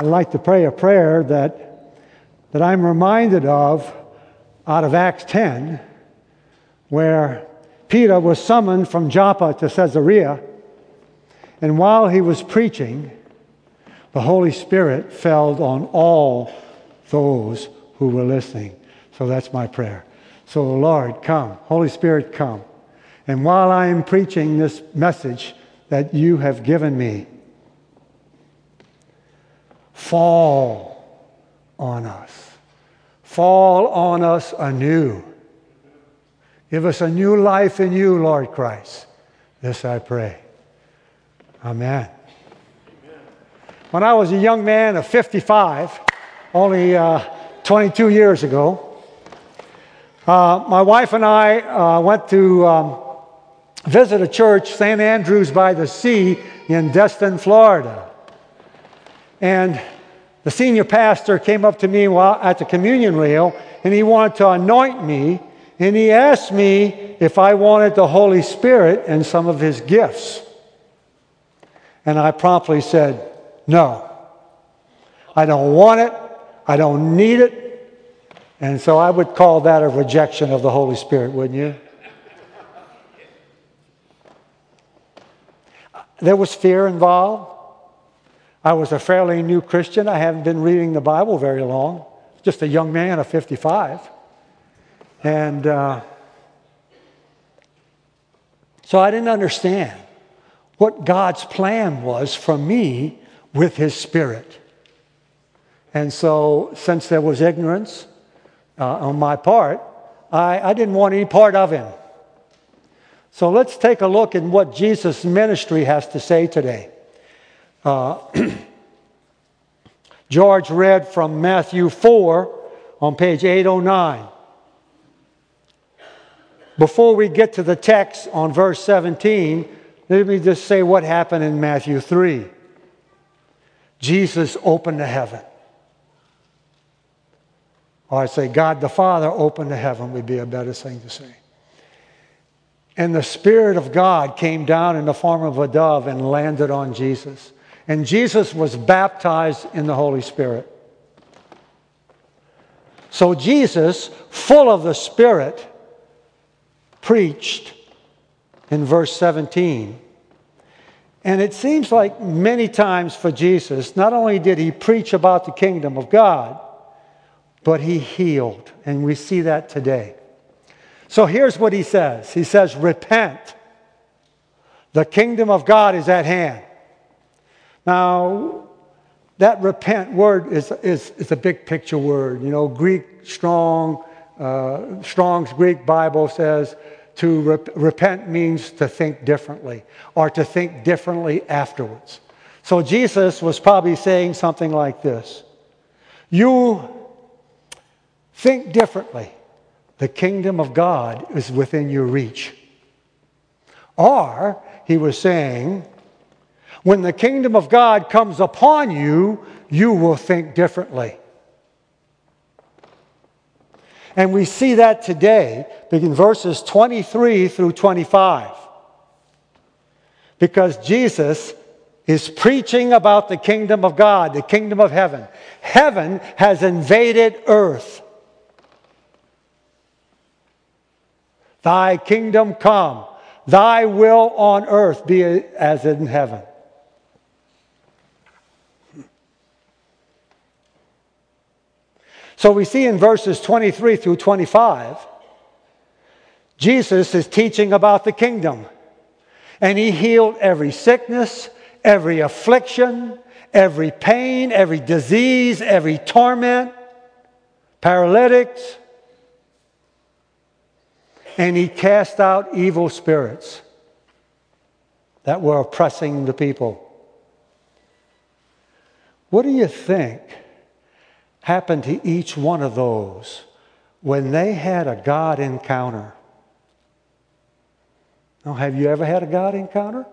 I'd like to pray a prayer that, that I'm reminded of out of Acts 10, where Peter was summoned from Joppa to Caesarea. And while he was preaching, the Holy Spirit fell on all those who were listening. So that's my prayer. So, Lord, come. Holy Spirit, come. And while I am preaching this message that you have given me, fall on us. Fall on us anew. Give us a new life in you, Lord Christ. This I pray. Amen. When I was a young man of 55, only uh, 22 years ago, uh, my wife and I uh, went to um, visit a church, St. Andrews by the Sea, in Destin, Florida. And the senior pastor came up to me while at the communion rail and he wanted to anoint me and he asked me if I wanted the Holy Spirit and some of his gifts. And I promptly said, No. I don't want it. I don't need it. And so I would call that a rejection of the Holy Spirit, wouldn't you? There was fear involved. I was a fairly new Christian. I hadn't been reading the Bible very long, just a young man of 55. And uh, so I didn't understand what God's plan was for me with His Spirit. And so, since there was ignorance uh, on my part, I, I didn't want any part of Him. So let's take a look at what Jesus' ministry has to say today. Uh, George read from Matthew 4 on page 809. Before we get to the text on verse 17, let me just say what happened in Matthew 3. Jesus opened the heaven. Or I say, God the Father opened the heaven would be a better thing to say. And the Spirit of God came down in the form of a dove and landed on Jesus. And Jesus was baptized in the Holy Spirit. So Jesus, full of the Spirit, preached in verse 17. And it seems like many times for Jesus, not only did he preach about the kingdom of God, but he healed. And we see that today. So here's what he says He says, Repent. The kingdom of God is at hand. Now, that repent word is, is, is a big picture word. You know, Greek, strong, uh, Strong's Greek Bible says to rep- repent means to think differently or to think differently afterwards. So Jesus was probably saying something like this You think differently. The kingdom of God is within your reach. Or, he was saying, when the kingdom of God comes upon you, you will think differently. And we see that today in verses 23 through 25. Because Jesus is preaching about the kingdom of God, the kingdom of heaven. Heaven has invaded earth. Thy kingdom come, thy will on earth be as in heaven. So we see in verses 23 through 25, Jesus is teaching about the kingdom. And he healed every sickness, every affliction, every pain, every disease, every torment, paralytics, and he cast out evil spirits that were oppressing the people. What do you think happened to each one of those when they had a God encounter? Now, have you ever had a God encounter?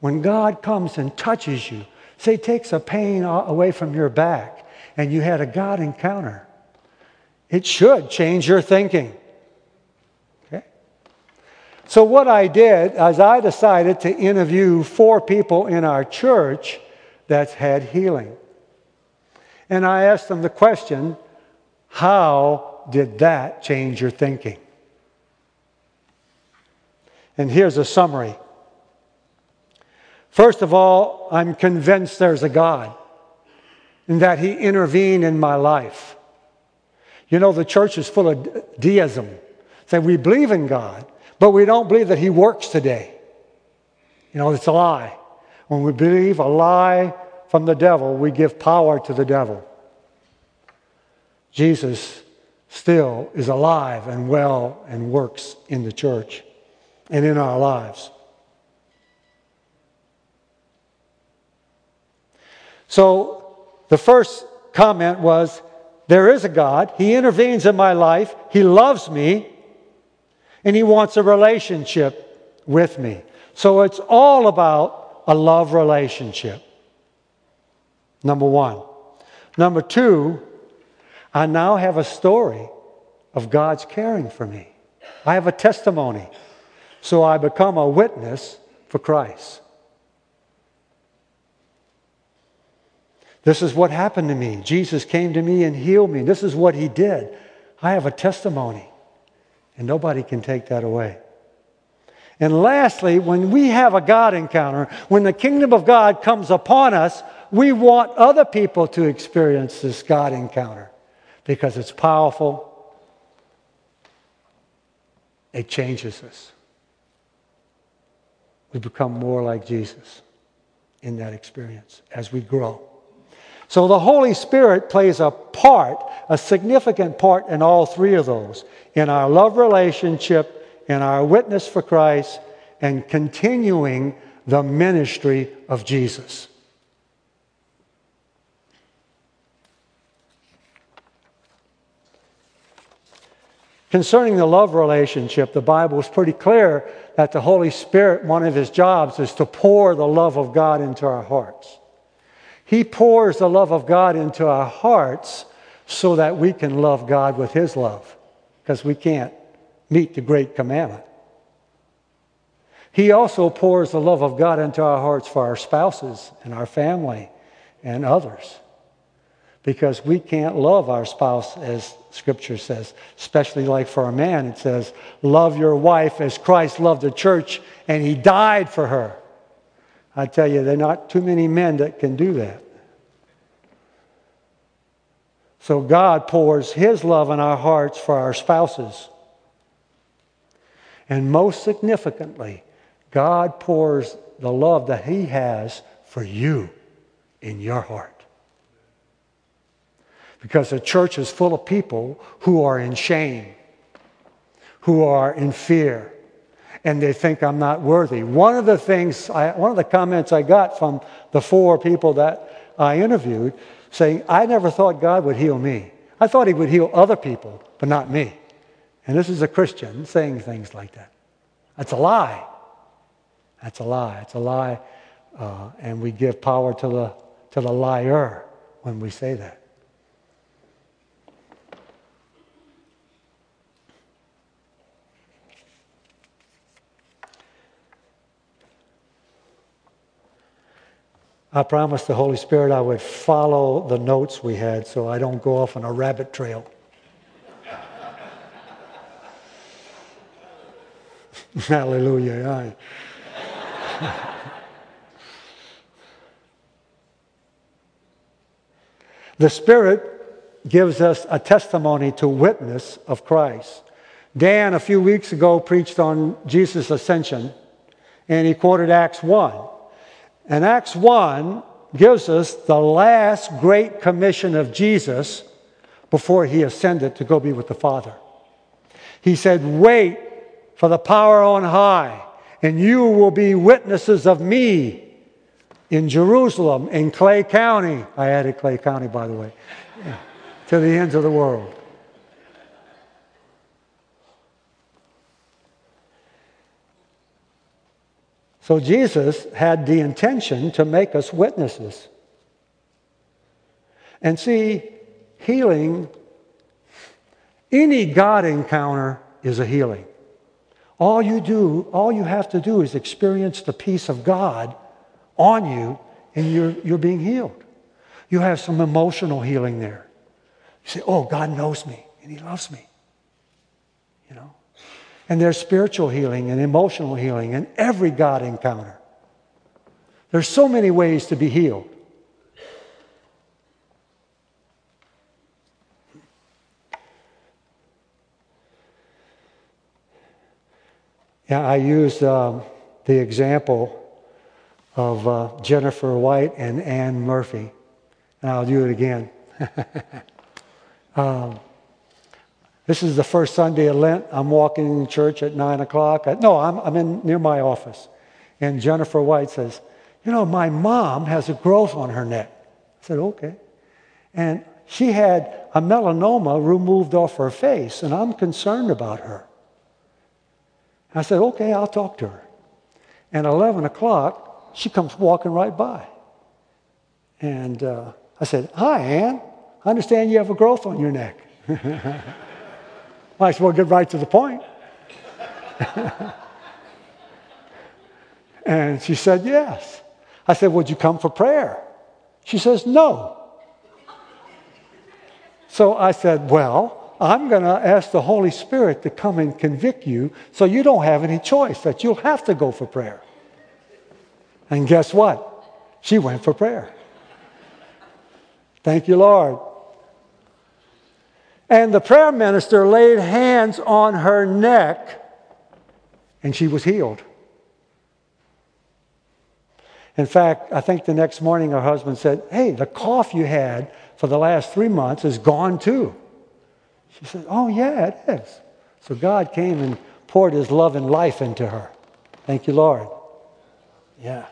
When God comes and touches you, say, takes a pain away from your back, and you had a God encounter, it should change your thinking. Okay? So, what I did is I decided to interview four people in our church that's had healing. And I asked them the question how did that change your thinking? And here's a summary. First of all, I'm convinced there's a God and that He intervened in my life. You know, the church is full of deism. Say, we believe in God, but we don't believe that He works today. You know, it's a lie. When we believe a lie from the devil, we give power to the devil. Jesus still is alive and well and works in the church and in our lives. So the first comment was there is a God. He intervenes in my life. He loves me. And He wants a relationship with me. So it's all about a love relationship. Number one. Number two, I now have a story of God's caring for me. I have a testimony. So I become a witness for Christ. This is what happened to me. Jesus came to me and healed me. This is what he did. I have a testimony, and nobody can take that away. And lastly, when we have a God encounter, when the kingdom of God comes upon us, we want other people to experience this God encounter because it's powerful. It changes us. We become more like Jesus in that experience as we grow. So the Holy Spirit plays a part, a significant part in all three of those in our love relationship, in our witness for Christ, and continuing the ministry of Jesus. Concerning the love relationship, the Bible is pretty clear that the Holy Spirit, one of his jobs is to pour the love of God into our hearts. He pours the love of God into our hearts so that we can love God with his love, because we can't meet the great commandment. He also pours the love of God into our hearts for our spouses and our family and others because we can't love our spouse as scripture says especially like for a man it says love your wife as christ loved the church and he died for her. I tell you there are not too many men that can do that. So god pours his love in our hearts for our spouses. And most significantly god pours the love that he has for you in your heart because the church is full of people who are in shame, who are in fear, and they think I'm not worthy. One of the things, I, one of the comments I got from the four people that I interviewed saying, I never thought God would heal me. I thought He would heal other people, but not me. And this is a Christian saying things like that. That's a lie. That's a lie. It's a lie. Uh, and we give power to the, to the liar when we say that. I promised the Holy Spirit I would follow the notes we had so I don't go off on a rabbit trail. Hallelujah. the Spirit gives us a testimony to witness of Christ. Dan, a few weeks ago, preached on Jesus' ascension, and he quoted Acts 1. And Acts 1 gives us the last great commission of Jesus before he ascended to go be with the Father. He said, Wait for the power on high, and you will be witnesses of me in Jerusalem, in Clay County. I added Clay County, by the way, to the ends of the world. So Jesus had the intention to make us witnesses. And see, healing, any God encounter is a healing. All you do, all you have to do is experience the peace of God on you and you're, you're being healed. You have some emotional healing there. You say, Oh, God knows me and He loves me. You know? And there's spiritual healing and emotional healing in every God encounter. There's so many ways to be healed. Yeah, I used um, the example of uh, Jennifer White and Anne Murphy, and I'll do it again. um, this is the first Sunday of Lent. I'm walking in church at 9 o'clock. I, no, I'm, I'm in near my office. And Jennifer White says, You know, my mom has a growth on her neck. I said, Okay. And she had a melanoma removed off her face, and I'm concerned about her. I said, okay, I'll talk to her. And 11 o'clock, she comes walking right by. And uh, I said, hi, Ann. I understand you have a growth on your neck. Might as well get right to the point. and she said, yes. I said, would you come for prayer? She says, no. So I said, well, I'm going to ask the Holy Spirit to come and convict you so you don't have any choice, that you'll have to go for prayer. And guess what? She went for prayer. Thank you, Lord. And the prayer minister laid hands on her neck, and she was healed. In fact, I think the next morning her husband said, Hey, the cough you had for the last three months is gone too. She said, Oh, yeah, it is. So God came and poured his love and life into her. Thank you, Lord. Yeah.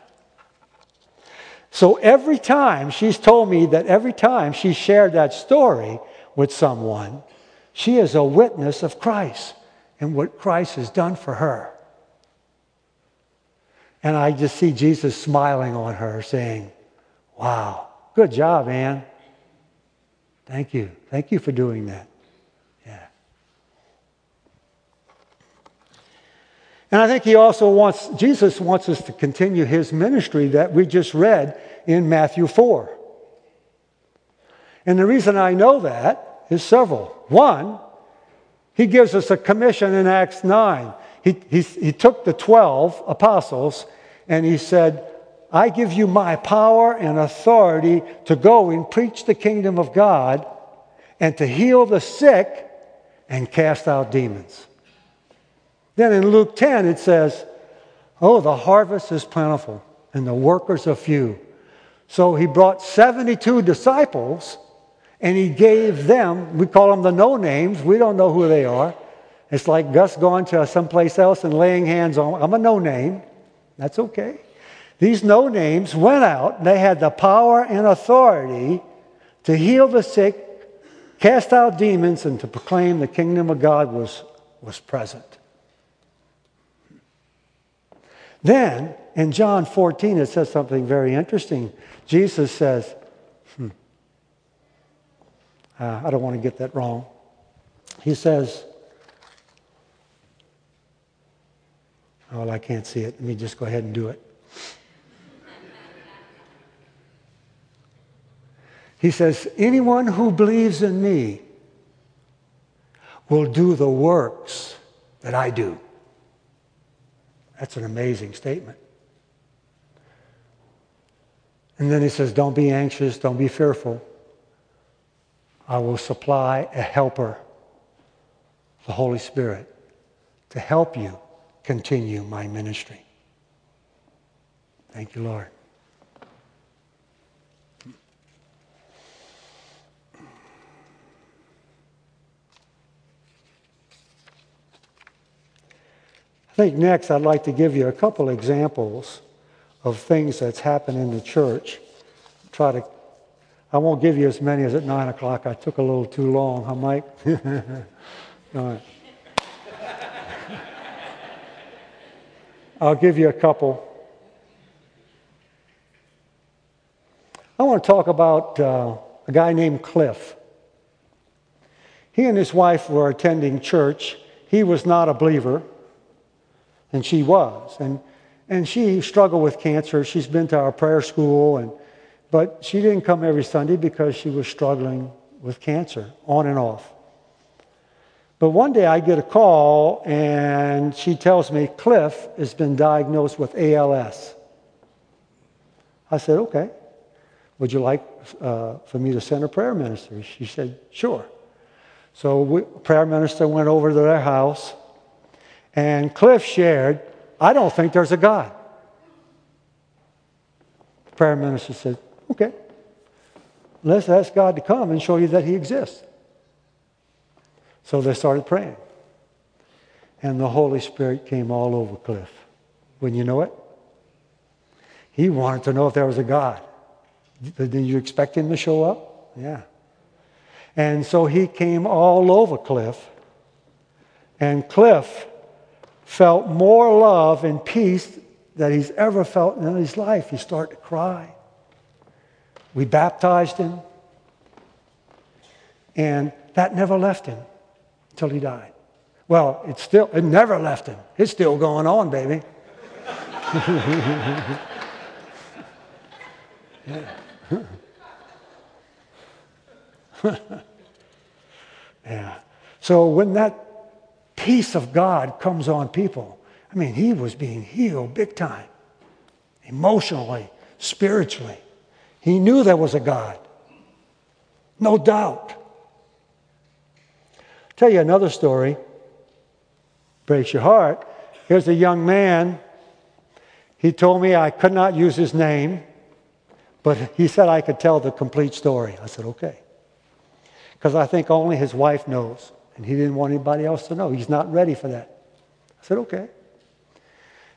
So every time she's told me that every time she shared that story with someone, she is a witness of Christ and what Christ has done for her. And I just see Jesus smiling on her, saying, Wow, good job, Ann. Thank you. Thank you for doing that. Yeah. And I think he also wants, Jesus wants us to continue his ministry that we just read in Matthew 4. And the reason I know that is several. One, he gives us a commission in Acts 9. He, he, he took the 12 apostles and he said, I give you my power and authority to go and preach the kingdom of God and to heal the sick and cast out demons. Then in Luke 10, it says, Oh, the harvest is plentiful and the workers are few. So he brought 72 disciples and he gave them, we call them the no names, we don't know who they are. It's like Gus going to someplace else and laying hands on, I'm a no name. That's okay. These no names went out, they had the power and authority to heal the sick, cast out demons, and to proclaim the kingdom of God was, was present. Then in John 14, it says something very interesting. Jesus says, uh, I don't want to get that wrong. He says, Well, I can't see it. Let me just go ahead and do it. He says, Anyone who believes in me will do the works that I do. That's an amazing statement. And then he says, Don't be anxious, don't be fearful. I will supply a helper, the Holy Spirit, to help you continue my ministry. Thank you, Lord. I think next I'd like to give you a couple examples of things that's happened in the church. Try to, I won't give you as many as at 9 o'clock. I took a little too long, huh, Mike? All right. I'll give you a couple. I want to talk about uh, a guy named Cliff. He and his wife were attending church. He was not a believer and she was. And, and she struggled with cancer. She's been to our prayer school, and, But she didn't come every Sunday because she was struggling with cancer on and off. But one day I get a call and she tells me Cliff has been diagnosed with ALS. I said, okay. Would you like uh, for me to send a prayer minister? She said, sure. So we, prayer minister went over to their house and Cliff shared, I don't think there's a God. The prayer minister said, okay. Let's ask God to come and show you that he exists. So they started praying. And the Holy Spirit came all over Cliff. Wouldn't you know it? He wanted to know if there was a God. Did you expect him to show up? Yeah. And so he came all over Cliff. And Cliff felt more love and peace that he's ever felt in his life. He started to cry. We baptized him. And that never left him until he died. Well, it still it never left him. It's still going on, baby. yeah. So when that peace of God comes on people, I mean, he was being healed big time, emotionally, spiritually. He knew there was a God. No doubt. I'll Tell you another story. Breaks your heart. Here's a young man. He told me I could not use his name, but he said I could tell the complete story. I said, okay. Because I think only his wife knows, and he didn't want anybody else to know. He's not ready for that. I said, okay.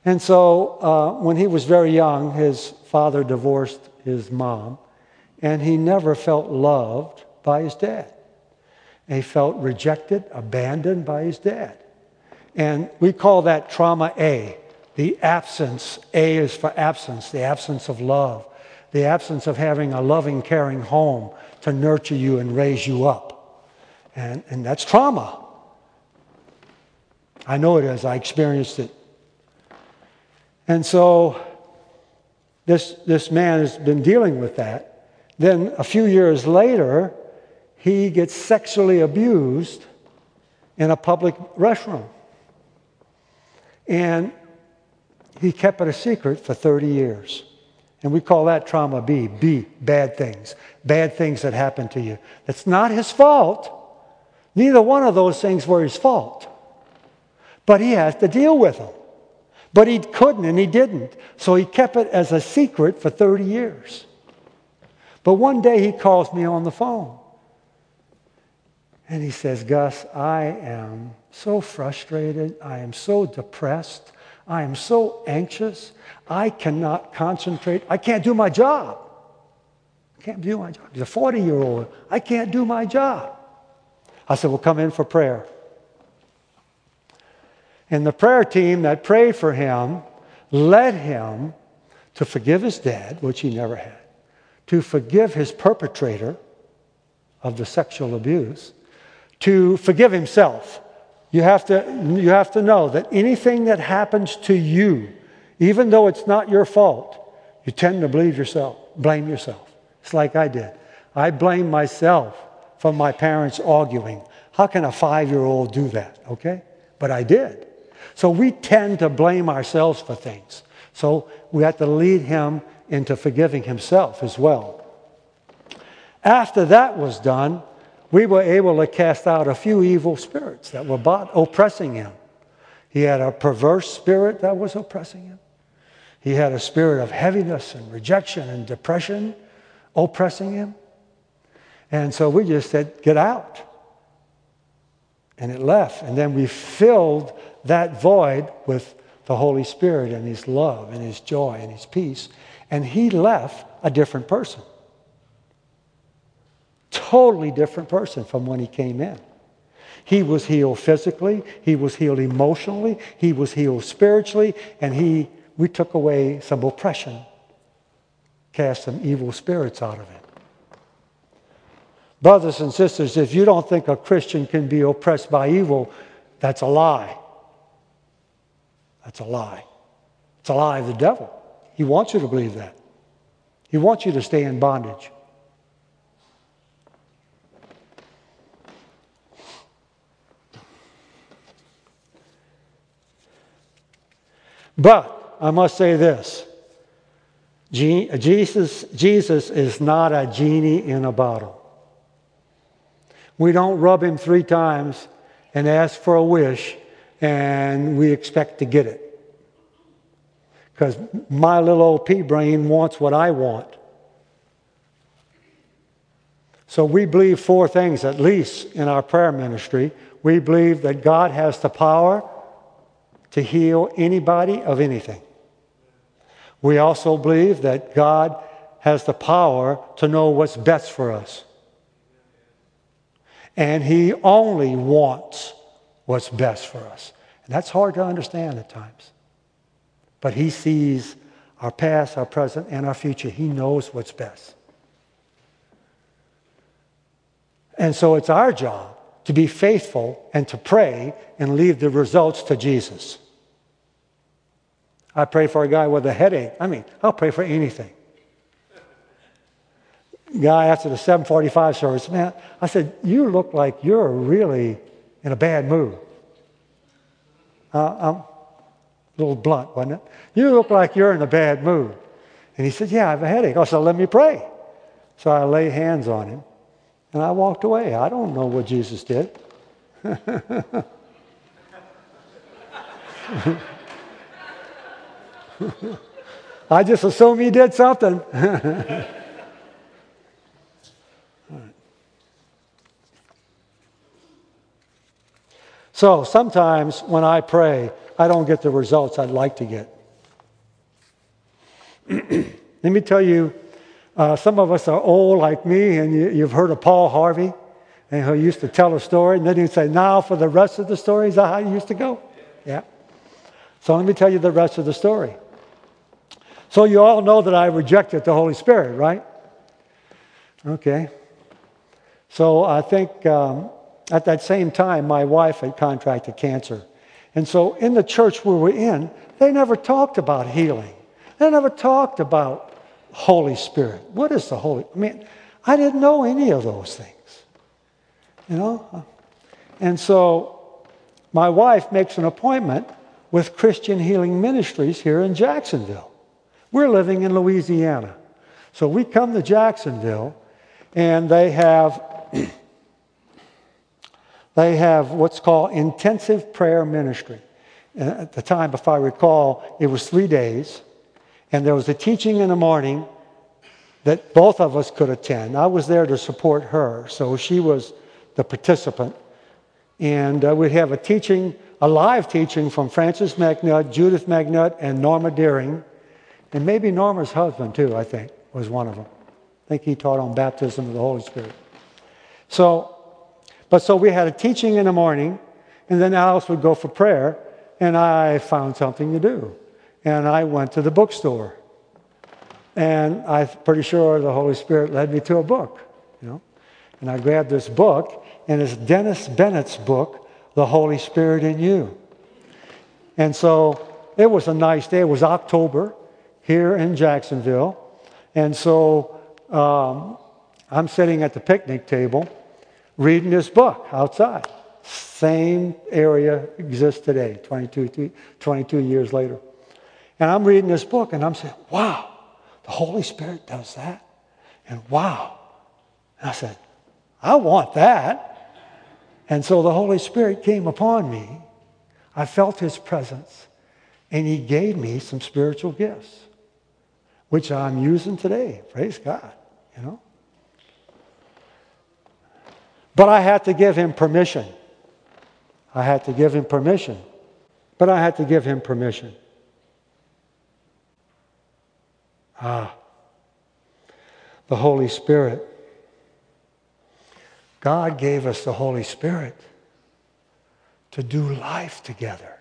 And so uh, when he was very young, his father divorced his mom, and he never felt loved by his dad. He felt rejected, abandoned by his dad. And we call that trauma A, the absence. A is for absence, the absence of love, the absence of having a loving, caring home to nurture you and raise you up. And, and that's trauma. I know it is, I experienced it. And so this, this man has been dealing with that. Then a few years later, he gets sexually abused in a public restroom. And he kept it a secret for 30 years. And we call that trauma B. B, bad things. Bad things that happen to you. That's not his fault. Neither one of those things were his fault. But he has to deal with them. But he couldn't and he didn't. So he kept it as a secret for 30 years. But one day he calls me on the phone. And he says, Gus, I am so frustrated. I am so depressed. I am so anxious. I cannot concentrate. I can't do my job. I can't do my job. He's a 40 year old. I can't do my job. I said, Well, come in for prayer. And the prayer team that prayed for him led him to forgive his dad, which he never had, to forgive his perpetrator of the sexual abuse, to forgive himself. You have to, you have to know that anything that happens to you, even though it's not your fault, you tend to believe yourself, blame yourself. It's like I did. I blame myself for my parents arguing. How can a five year old do that? Okay? But I did. So we tend to blame ourselves for things. So we have to lead him into forgiving himself as well. After that was done, we were able to cast out a few evil spirits that were oppressing him. He had a perverse spirit that was oppressing him. He had a spirit of heaviness and rejection and depression oppressing him. And so we just said, Get out. And it left. And then we filled that void with the Holy Spirit and His love and His joy and His peace. And he left a different person. Totally different person from when he came in. He was healed physically, he was healed emotionally, he was healed spiritually, and he, we took away some oppression, cast some evil spirits out of it. Brothers and sisters, if you don't think a Christian can be oppressed by evil, that's a lie. That's a lie. It's a lie of the devil. He wants you to believe that. He wants you to stay in bondage. But I must say this Jesus, Jesus is not a genie in a bottle. We don't rub him three times and ask for a wish and we expect to get it. Because my little old pea brain wants what I want. So we believe four things at least in our prayer ministry. We believe that God has the power to heal anybody of anything. We also believe that God has the power to know what's best for us. And He only wants what's best for us. And that's hard to understand at times. But He sees our past, our present, and our future. He knows what's best. And so it's our job to be faithful and to pray and leave the results to Jesus. I pray for a guy with a headache. I mean, I'll pray for anything. Guy after the 745 service, man, I said, You look like you're really in a bad mood. Uh, I'm a little blunt, wasn't it? You look like you're in a bad mood. And he said, Yeah, I have a headache. I said, Let me pray. So I lay hands on him and I walked away. I don't know what Jesus did. I just assume he did something. so sometimes when I pray, I don't get the results I'd like to get. Let me tell you, uh, some of us are old like me, and you, have heard of Paul Harvey, and he used to tell a story, and then he'd say, Now for the rest of the story. Is that how you used to go? Yeah. So let me tell you the rest of the story. So you all know that I rejected the Holy Spirit, right? Okay. So I think um, at that same time, my wife had contracted cancer. And so in the church we were in, they never talked about healing. They never talked about Holy Spirit. What is the Holy? I mean, I didn't know any of those things. You know? And so my wife makes an appointment with Christian Healing Ministries here in Jacksonville. We're living in Louisiana. So we come to Jacksonville and they have they have what's called intensive prayer ministry. At the time, if I recall, it was three days, and there was a teaching in the morning that both of us could attend. I was there to support her, so she was the participant. And uh, we'd have a teaching, a live teaching from Francis MacNutt, Judith MacNutt, and Norma Dearing and maybe Norma's husband, too, I think, was one of them. I think he taught on baptism of the Holy Spirit. So, but so we had a teaching in the morning, and then Alice would go for prayer, and I found something to do. And I went to the bookstore. And I'm pretty sure the Holy Spirit led me to a book, you know. And I grabbed this book, and it's Dennis Bennett's book, The Holy Spirit and You. And so it was a nice day. It was October here in Jacksonville. And so um, I'm sitting at the picnic table reading this book outside. Same area exists today, 22, 22 years later. And I'm reading this book and I'm saying, wow, the Holy Spirit does that. And wow. And I said, I want that. And so the Holy Spirit came upon me. I felt his presence and he gave me some spiritual gifts which I'm using today. Praise God, you know. But I had to give him permission. I had to give him permission. But I had to give him permission. Ah, the Holy Spirit. God gave us the Holy Spirit to do life together.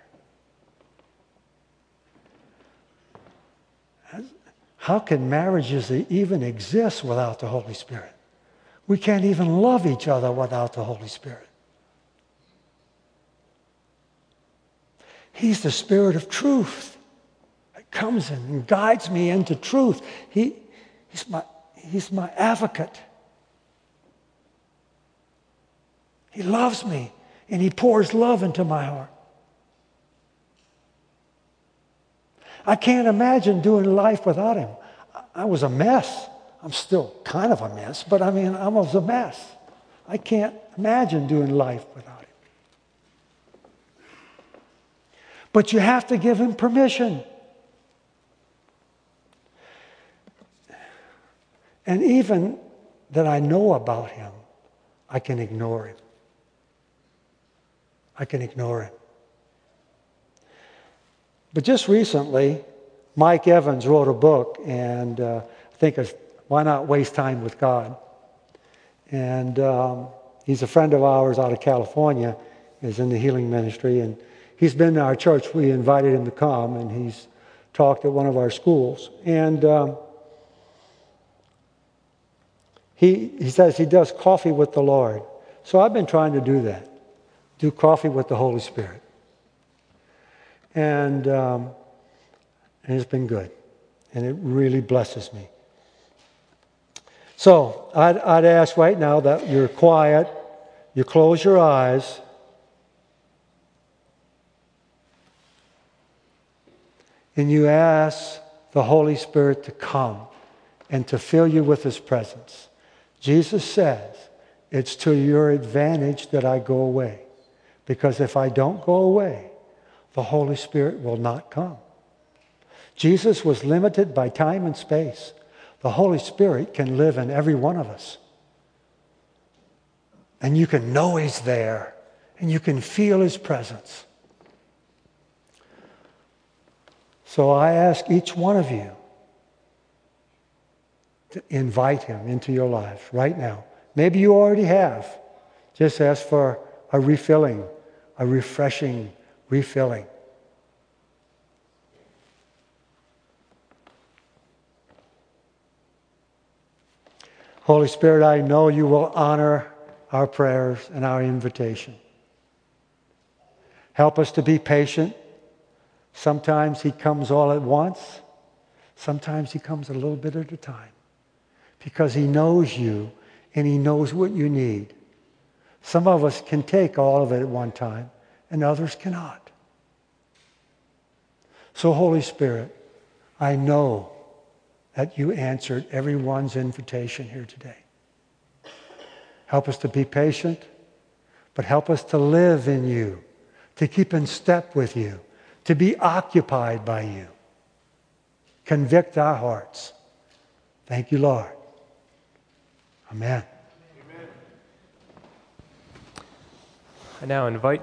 How can marriages even exist without the Holy Spirit? We can't even love each other without the Holy Spirit. He's the Spirit of truth that comes in and guides me into truth. He, He's my, he's my advocate. He loves me and He pours love into my heart. I can't imagine doing life without Him. I was a mess. I'm still kind of a mess, but I mean, I was a mess. I can't imagine doing life without Him. But you have to give Him permission. And even that I know about Him, I can ignore Him. I can ignore Him. But just recently, Mike Evans wrote a book, and uh, I think it's Why Not Waste Time with God? And um, he's a friend of ours out of California, is in the healing ministry, and he's been to our church. We invited him to come, and he's talked at one of our schools. And um, he, he says he does coffee with the Lord. So I've been trying to do that do coffee with the Holy Spirit. And, um, and it's been good. And it really blesses me. So I'd, I'd ask right now that you're quiet, you close your eyes. And you ask the Holy Spirit to come and to fill you with His presence. Jesus says, It's to your advantage that I go away. Because if I don't go away, the Holy Spirit will not come. Jesus was limited by time and space. The Holy Spirit can live in every one of us. And you can know He's there, and you can feel His presence. So I ask each one of you to invite Him into your life right now. Maybe you already have. Just ask for a refilling, a refreshing refilling. Holy Spirit, I know you will honor our prayers and our invitation. Help us to be patient. Sometimes He comes all at once, sometimes He comes a little bit at a time because He knows you and He knows what you need. Some of us can take all of it at one time, and others cannot. So, Holy Spirit, I know that you answered everyone's invitation here today. Help us to be patient, but help us to live in you, to keep in step with you, to be occupied by you. Convict our hearts. Thank you, Lord. Amen. I now invite